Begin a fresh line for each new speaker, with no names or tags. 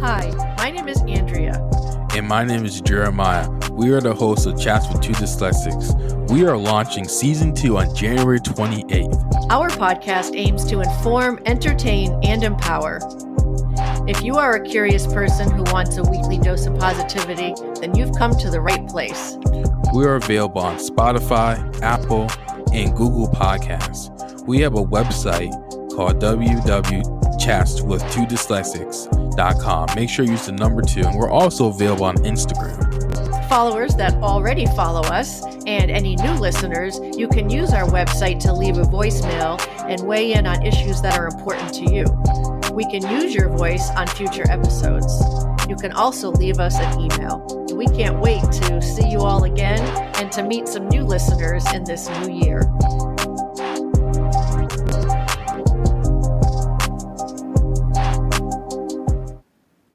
Hi, my name is Andrea.
And my name is Jeremiah. We are the hosts of Chats with Two Dyslexics. We are launching season two on January 28th.
Our podcast aims to inform, entertain, and empower. If you are a curious person who wants a weekly dose of positivity, then you've come to the right place.
We are available on Spotify, Apple, and Google Podcasts. We have a website called www.chatswith2dyslexics.com. Make sure you use the number two, and we're also available on Instagram.
Followers that already follow us and any new listeners, you can use our website to leave a voicemail and weigh in on issues that are important to you. We can use your voice on future episodes. You can also leave us an email. We can't wait to see you all again and to meet some new listeners in this new year.